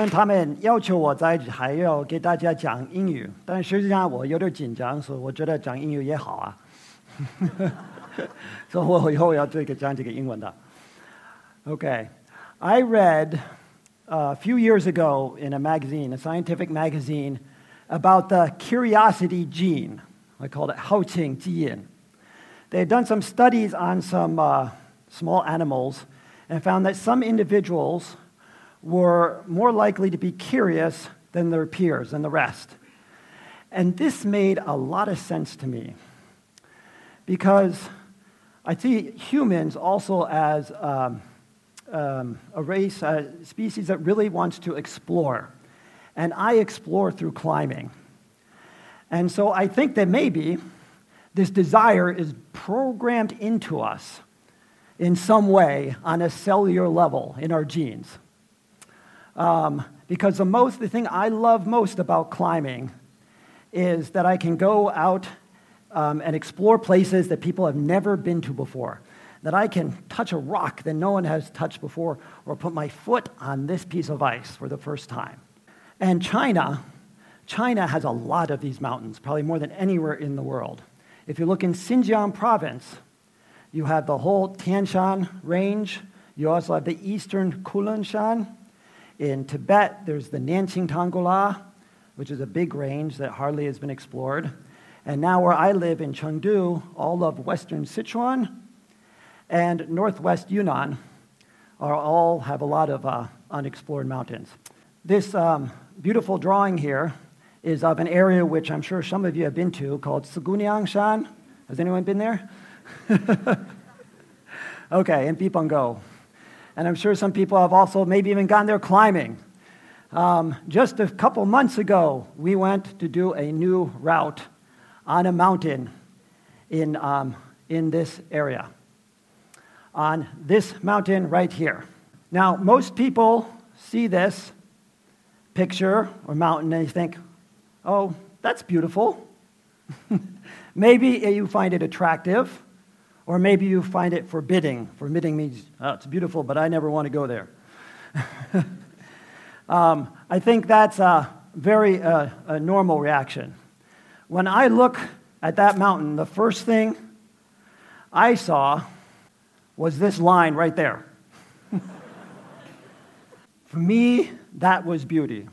虽然他们要求我在还要给大家讲英语，但实际上我有点紧张，所以我觉得讲英语也好啊。所以我以后要这个讲这个英文的。Okay, I read a few years ago in a magazine, a scientific magazine, about the curiosity gene. I called it 好奇基因. They had done some studies on some uh, small animals and found that some individuals were more likely to be curious than their peers and the rest. And this made a lot of sense to me because I see humans also as um, um, a race, a species that really wants to explore. And I explore through climbing. And so I think that maybe this desire is programmed into us in some way on a cellular level in our genes. Um, because the most, the thing I love most about climbing is that I can go out um, and explore places that people have never been to before. That I can touch a rock that no one has touched before, or put my foot on this piece of ice for the first time. And China, China has a lot of these mountains, probably more than anywhere in the world. If you look in Xinjiang province, you have the whole Tian Shan range. You also have the eastern Kunlunshan. In Tibet, there's the Nianqing Tanggula, which is a big range that hardly has been explored. And now, where I live in Chengdu, all of western Sichuan and northwest Yunnan are all have a lot of uh, unexplored mountains. This um, beautiful drawing here is of an area which I'm sure some of you have been to called Siguniangshan. Has anyone been there? okay, in Bipenggou. And I'm sure some people have also maybe even gone there climbing. Um, just a couple months ago, we went to do a new route on a mountain in, um, in this area, on this mountain right here. Now, most people see this picture or mountain and they think, oh, that's beautiful. maybe you find it attractive, or maybe you find it forbidding. Forbidding means, oh, it's beautiful, but I never want to go there. um, I think that's a very uh, a normal reaction. When I look at that mountain, the first thing I saw was this line right there. For me, that was beauty.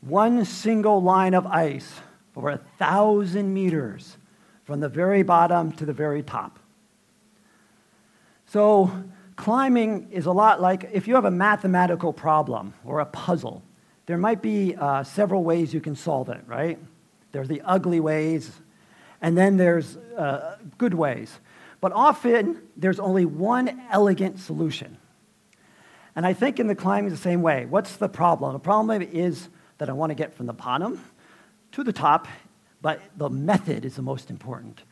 One single line of ice over a thousand meters from the very bottom to the very top. So, climbing is a lot like if you have a mathematical problem or a puzzle, there might be uh, several ways you can solve it, right? There's the ugly ways, and then there's uh, good ways. But often, there's only one elegant solution. And I think in the climbing the same way. What's the problem? The problem is that I want to get from the bottom to the top, but the method is the most important.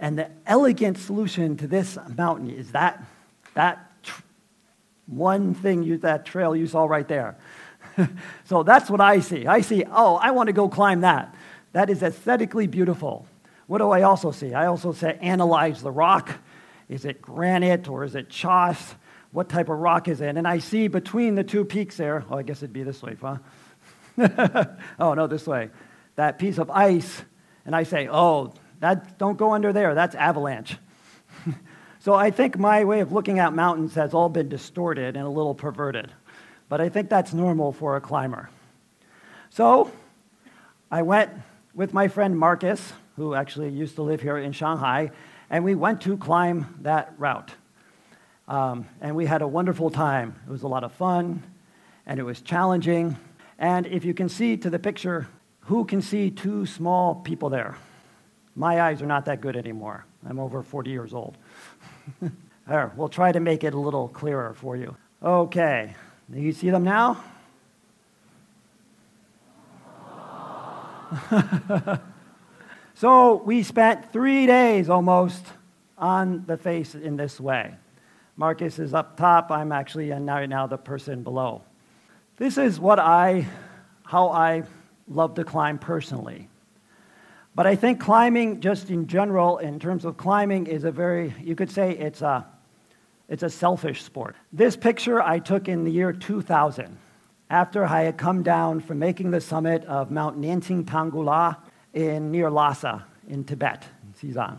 And the elegant solution to this mountain is that, that tr- one thing, you, that trail you saw right there. so that's what I see. I see, oh, I want to go climb that. That is aesthetically beautiful. What do I also see? I also say analyze the rock. Is it granite or is it choss? What type of rock is it? And I see between the two peaks there, oh, I guess it'd be this way, huh? oh, no, this way. That piece of ice. And I say, oh, that, don't go under there. That's avalanche. so I think my way of looking at mountains has all been distorted and a little perverted. But I think that's normal for a climber. So I went with my friend Marcus, who actually used to live here in Shanghai, and we went to climb that route. Um, and we had a wonderful time. It was a lot of fun, and it was challenging. And if you can see to the picture, who can see two small people there? My eyes are not that good anymore. I'm over 40 years old. there, we'll try to make it a little clearer for you. Okay, do you see them now? so we spent three days almost on the face in this way. Marcus is up top. I'm actually and now, now the person below. This is what I, how I love to climb personally. But I think climbing, just in general, in terms of climbing, is a very, you could say it's a, it's a selfish sport. This picture I took in the year 2000. after I had come down from making the summit of Mount Nianqing Tanggula in near Lhasa in Tibet, in Xizang.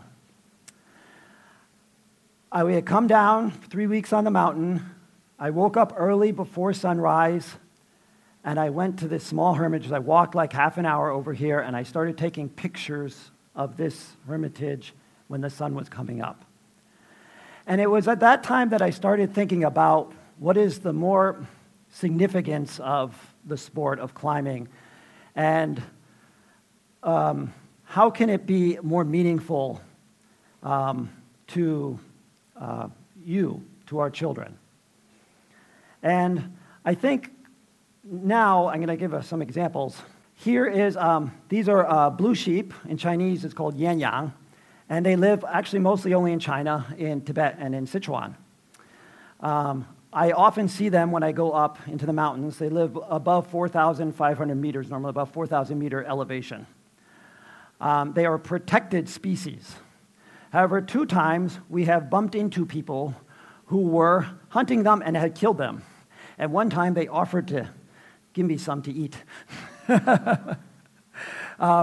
I had come down three weeks on the mountain. I woke up early before sunrise, and I went to this small hermitage. I walked like half an hour over here, and I started taking pictures of this hermitage when the sun was coming up. And it was at that time that I started thinking about what is the more significance of the sport of climbing, and um, how can it be more meaningful um, to uh, you, to our children. And I think now I'm going to give us some examples. Here is, um, these are uh, blue sheep. In Chinese, it's called yanyang. And they live actually mostly only in China, in Tibet, and in Sichuan. Um, I often see them when I go up into the mountains. They live above 4,500 meters, normally above 4,000 meter elevation. Um, they are protected species. However, two times we have bumped into people who were hunting them and had killed them. At one time, they offered to give me some to eat. um,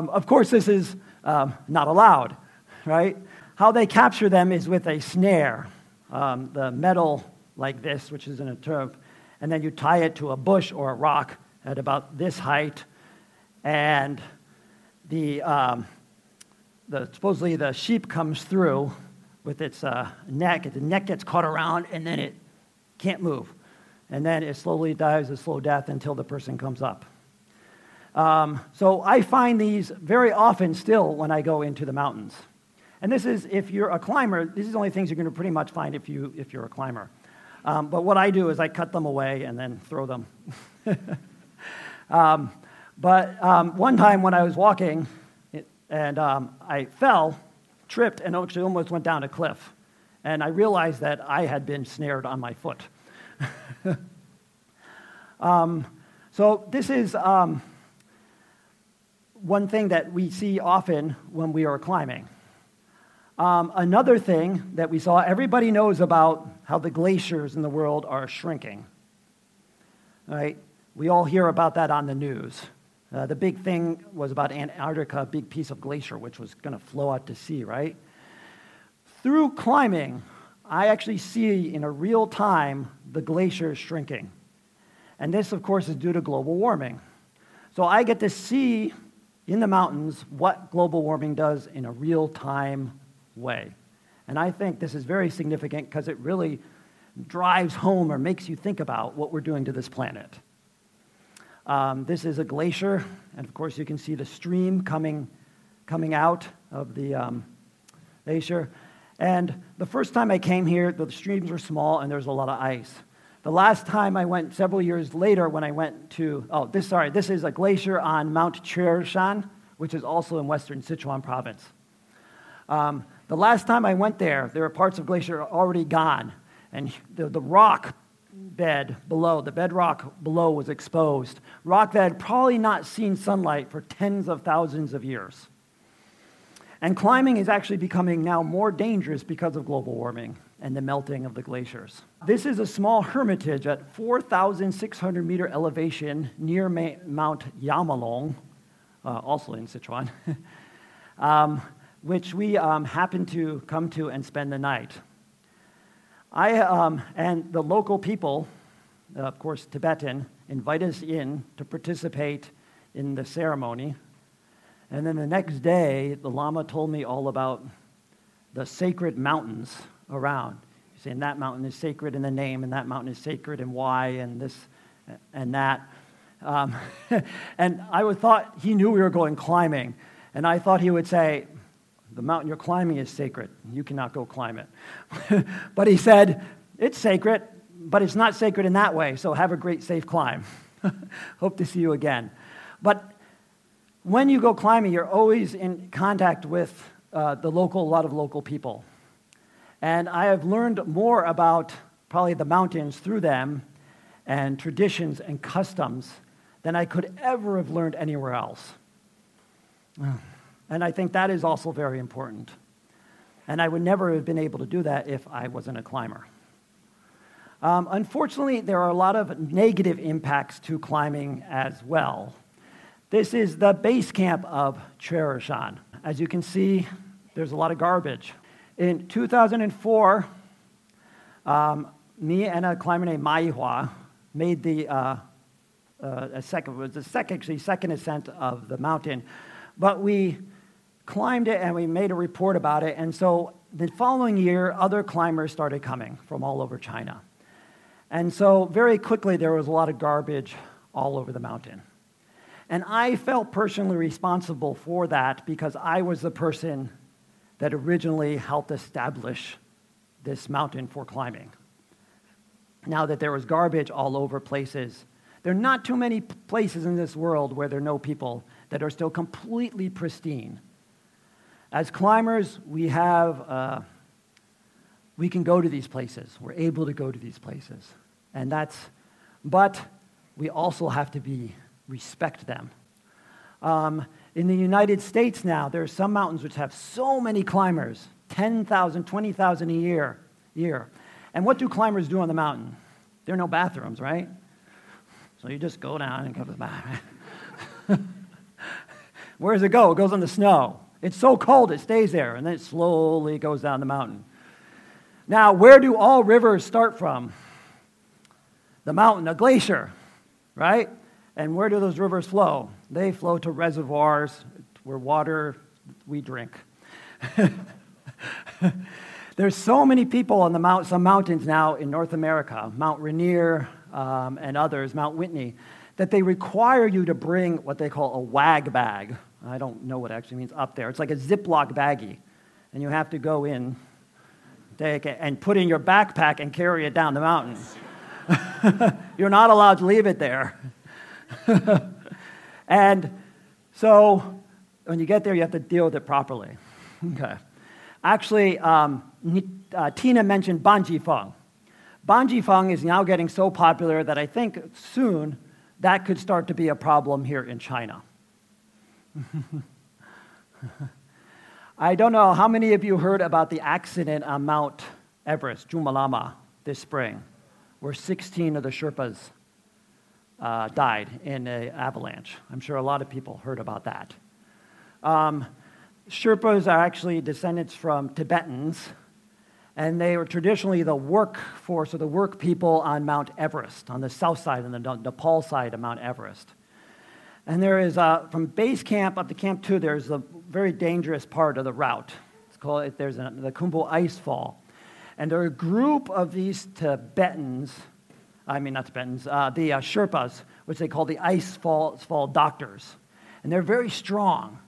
of course, this is um, not allowed, right? How they capture them is with a snare, um, the metal like this, which is in a turf, and then you tie it to a bush or a rock at about this height, and the um, the, supposedly the sheep comes through with its uh, neck. The neck gets caught around, and then it can't move. And then it slowly dies a slow death until the person comes up. Um, so I find these very often still when I go into the mountains. And this is, if you're a climber, these are the only things you're going to pretty much find if, you, if you're a climber. Um, but what I do is I cut them away and then throw them. um, but um, one time when I was walking, and um, I fell, tripped, and actually almost went down a cliff. And I realized that I had been snared on my foot. um, so, this is um, one thing that we see often when we are climbing. Um, another thing that we saw everybody knows about how the glaciers in the world are shrinking. Right? We all hear about that on the news. Uh, the big thing was about Antarctica, a big piece of glacier which was going to flow out to sea, right? Through climbing, I actually see in a real time the glacier is shrinking. And this, of course, is due to global warming. So I get to see in the mountains what global warming does in a real time way. And I think this is very significant because it really drives home or makes you think about what we're doing to this planet. Um, this is a glacier, and of course, you can see the stream coming, coming out of the um, glacier. And the first time I came here, the streams were small and there was a lot of ice. The last time I went, several years later, when I went to, oh, this, sorry, this is a glacier on Mount Que'ershan, which is also in western Sichuan province. Um, the last time I went there, there were parts of glacier already gone, and the, the rock bed below, the bedrock below was exposed. Rock that had probably not seen sunlight for tens of thousands of years. And climbing is actually becoming now more dangerous because of global warming and the melting of the glaciers. This is a small hermitage at 4,600 meter elevation near Mount Yamalong, uh, also in Sichuan, um, which we um, happened to come to and spend the night. I, um, and the local people, uh, of course, Tibetan, invite us in to participate in the ceremony. And then the next day, the Lama told me all about the sacred mountains around. He's saying that mountain is sacred in the name, and that mountain is sacred and why, and this and that. Um, and I thought he knew we were going climbing. And I thought he would say, the mountain you're climbing is sacred. You cannot go climb it. but he said, It's sacred, but it's not sacred in that way, so have a great, safe climb. Hope to see you again. But when you go climbing, you're always in contact with uh, the local, a lot of local people. And I have learned more about probably the mountains through them and traditions and customs than I could ever have learned anywhere else. And I think that is also very important. And I would never have been able to do that if I wasn't a climber. Um, unfortunately, there are a lot of negative impacts to climbing as well. This is the base camp of Que'ershan. As you can see, there's a lot of garbage. In 2004, um, me and a climber named Maihua made the uh, uh, second was the second actually second ascent of the mountain, but we climbed it and we made a report about it. And so the following year, other climbers started coming from all over China. And so very quickly, there was a lot of garbage all over the mountain. And I felt personally responsible for that because I was the person that originally helped establish this mountain for climbing. Now that there was garbage all over places, there are not too many places in this world where there are no people that are still completely pristine. As climbers, we have, uh, we can go to these places. We're able to go to these places. And that's, but we also have to be, respect them. Um, in the United States now, there are some mountains which have so many climbers 10,000, 20,000 a year, year. And what do climbers do on the mountain? There are no bathrooms, right? So you just go down and go to the bathroom. Where does it go? It goes in the snow. It's so cold, it stays there, and then it slowly goes down the mountain. Now, where do all rivers start from? The mountain, a glacier, right? And where do those rivers flow? They flow to reservoirs where water we drink. There's so many people on the mount, some mountains now in North America, Mount Rainier um, and others, Mount Whitney, that they require you to bring what they call a wag bag. I don't know what it actually means up there. It's like a Ziploc baggie. And you have to go in, take it, and put in your backpack and carry it down the mountain. You're not allowed to leave it there. and so when you get there, you have to deal with it properly. Okay. Actually, um, uh, Tina mentioned Banjifeng. Banjifeng is now getting so popular that I think soon that could start to be a problem here in China. I don't know how many of you heard about the accident on Mount Everest, Chomolungma, this spring, where 16 of the Sherpas uh, died in an avalanche. I'm sure a lot of people heard about that. Um, Sherpas are actually descendants from Tibetans, and they were traditionally the workforce or the work people on Mount Everest, on the south side and the Nepal side of Mount Everest. And there is, a, from base camp up to Camp 2, there's a very dangerous part of the route. It's called, there's a, the Khumbu Ice Fall. And there are a group of these Tibetans, I mean, not Tibetans, uh, the uh, Sherpas, which they call the Ice Fall, fall Doctors. And they're very strong,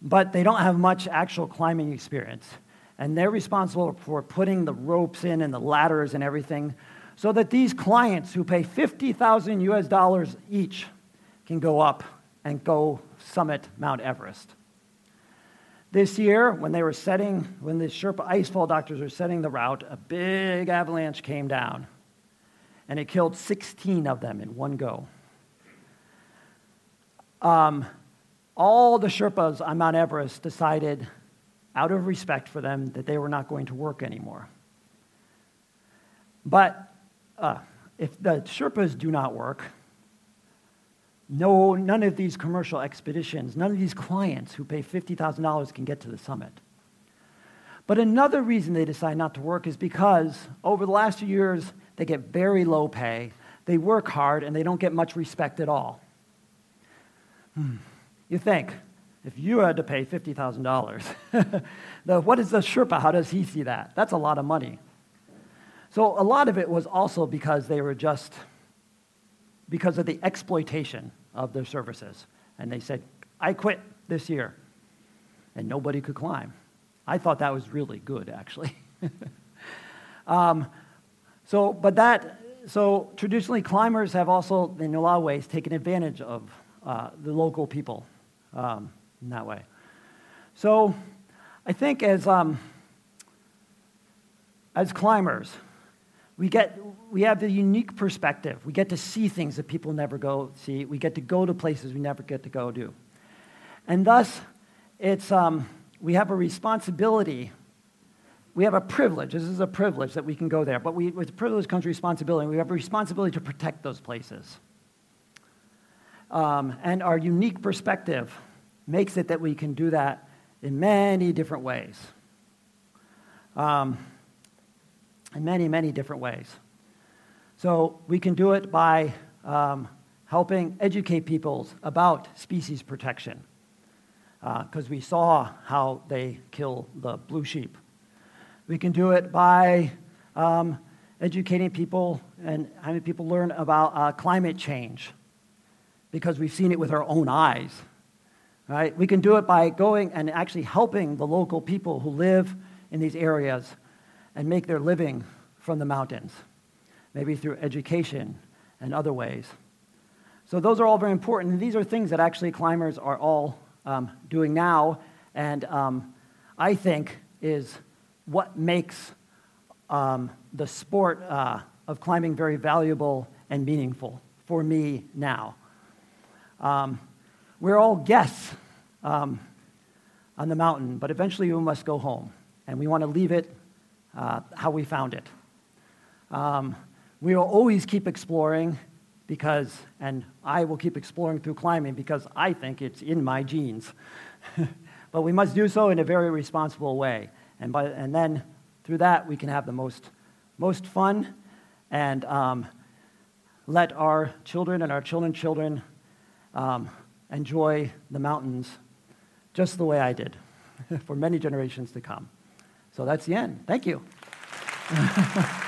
but they don't have much actual climbing experience. And they're responsible for putting the ropes in and the ladders and everything so that these clients who pay 50,000 US dollars each can go up and go summit Mount Everest. This year, when they were setting, when the Sherpa icefall doctors were setting the route, a big avalanche came down, and it killed 16 of them in one go. Um, all the Sherpas on Mount Everest decided, out of respect for them, that they were not going to work anymore. But uh, if the Sherpas do not work, no, none of these commercial expeditions, none of these clients who pay $50,000 can get to the summit. But another reason they decide not to work is because over the last few years, they get very low pay, they work hard, and they don't get much respect at all. Hmm. You think, if you had to pay $50,000, what is the Sherpa? How does he see that? That's a lot of money. So a lot of it was also because they were just because of the exploitation of their services. And they said, I quit this year. And nobody could climb. I thought that was really good, actually. um, so, but that, so traditionally climbers have also, in a lot of ways, taken advantage of uh, the local people um, in that way. So I think as, um, as climbers, we get we have the unique perspective. We get to see things that people never go see. We get to go to places we never get to go to. And thus, it's, um, we have a responsibility we have a privilege. This is a privilege that we can go there, but we, with privilege comes responsibility. We have a responsibility to protect those places. Um, and our unique perspective makes it that we can do that in many different ways. Um, in many, many different ways. So we can do it by um, helping educate people about species protection, because uh, we saw how they kill the blue sheep. We can do it by um, educating people and having people learn about uh, climate change, because we've seen it with our own eyes. Right? We can do it by going and actually helping the local people who live in these areas and make their living from the mountains, maybe through education and other ways. So, those are all very important. And these are things that actually climbers are all um, doing now, and um, I think is what makes um, the sport uh, of climbing very valuable and meaningful for me now. Um, we're all guests um, on the mountain, but eventually we must go home, and we want to leave it uh, how we found it. Um, we will always keep exploring because, and I will keep exploring through climbing because I think it's in my genes. but we must do so in a very responsible way. And, by, and then through that, we can have the most, most fun and um, let our children and our children's children um, enjoy the mountains just the way I did for many generations to come. So that's the end. Thank you.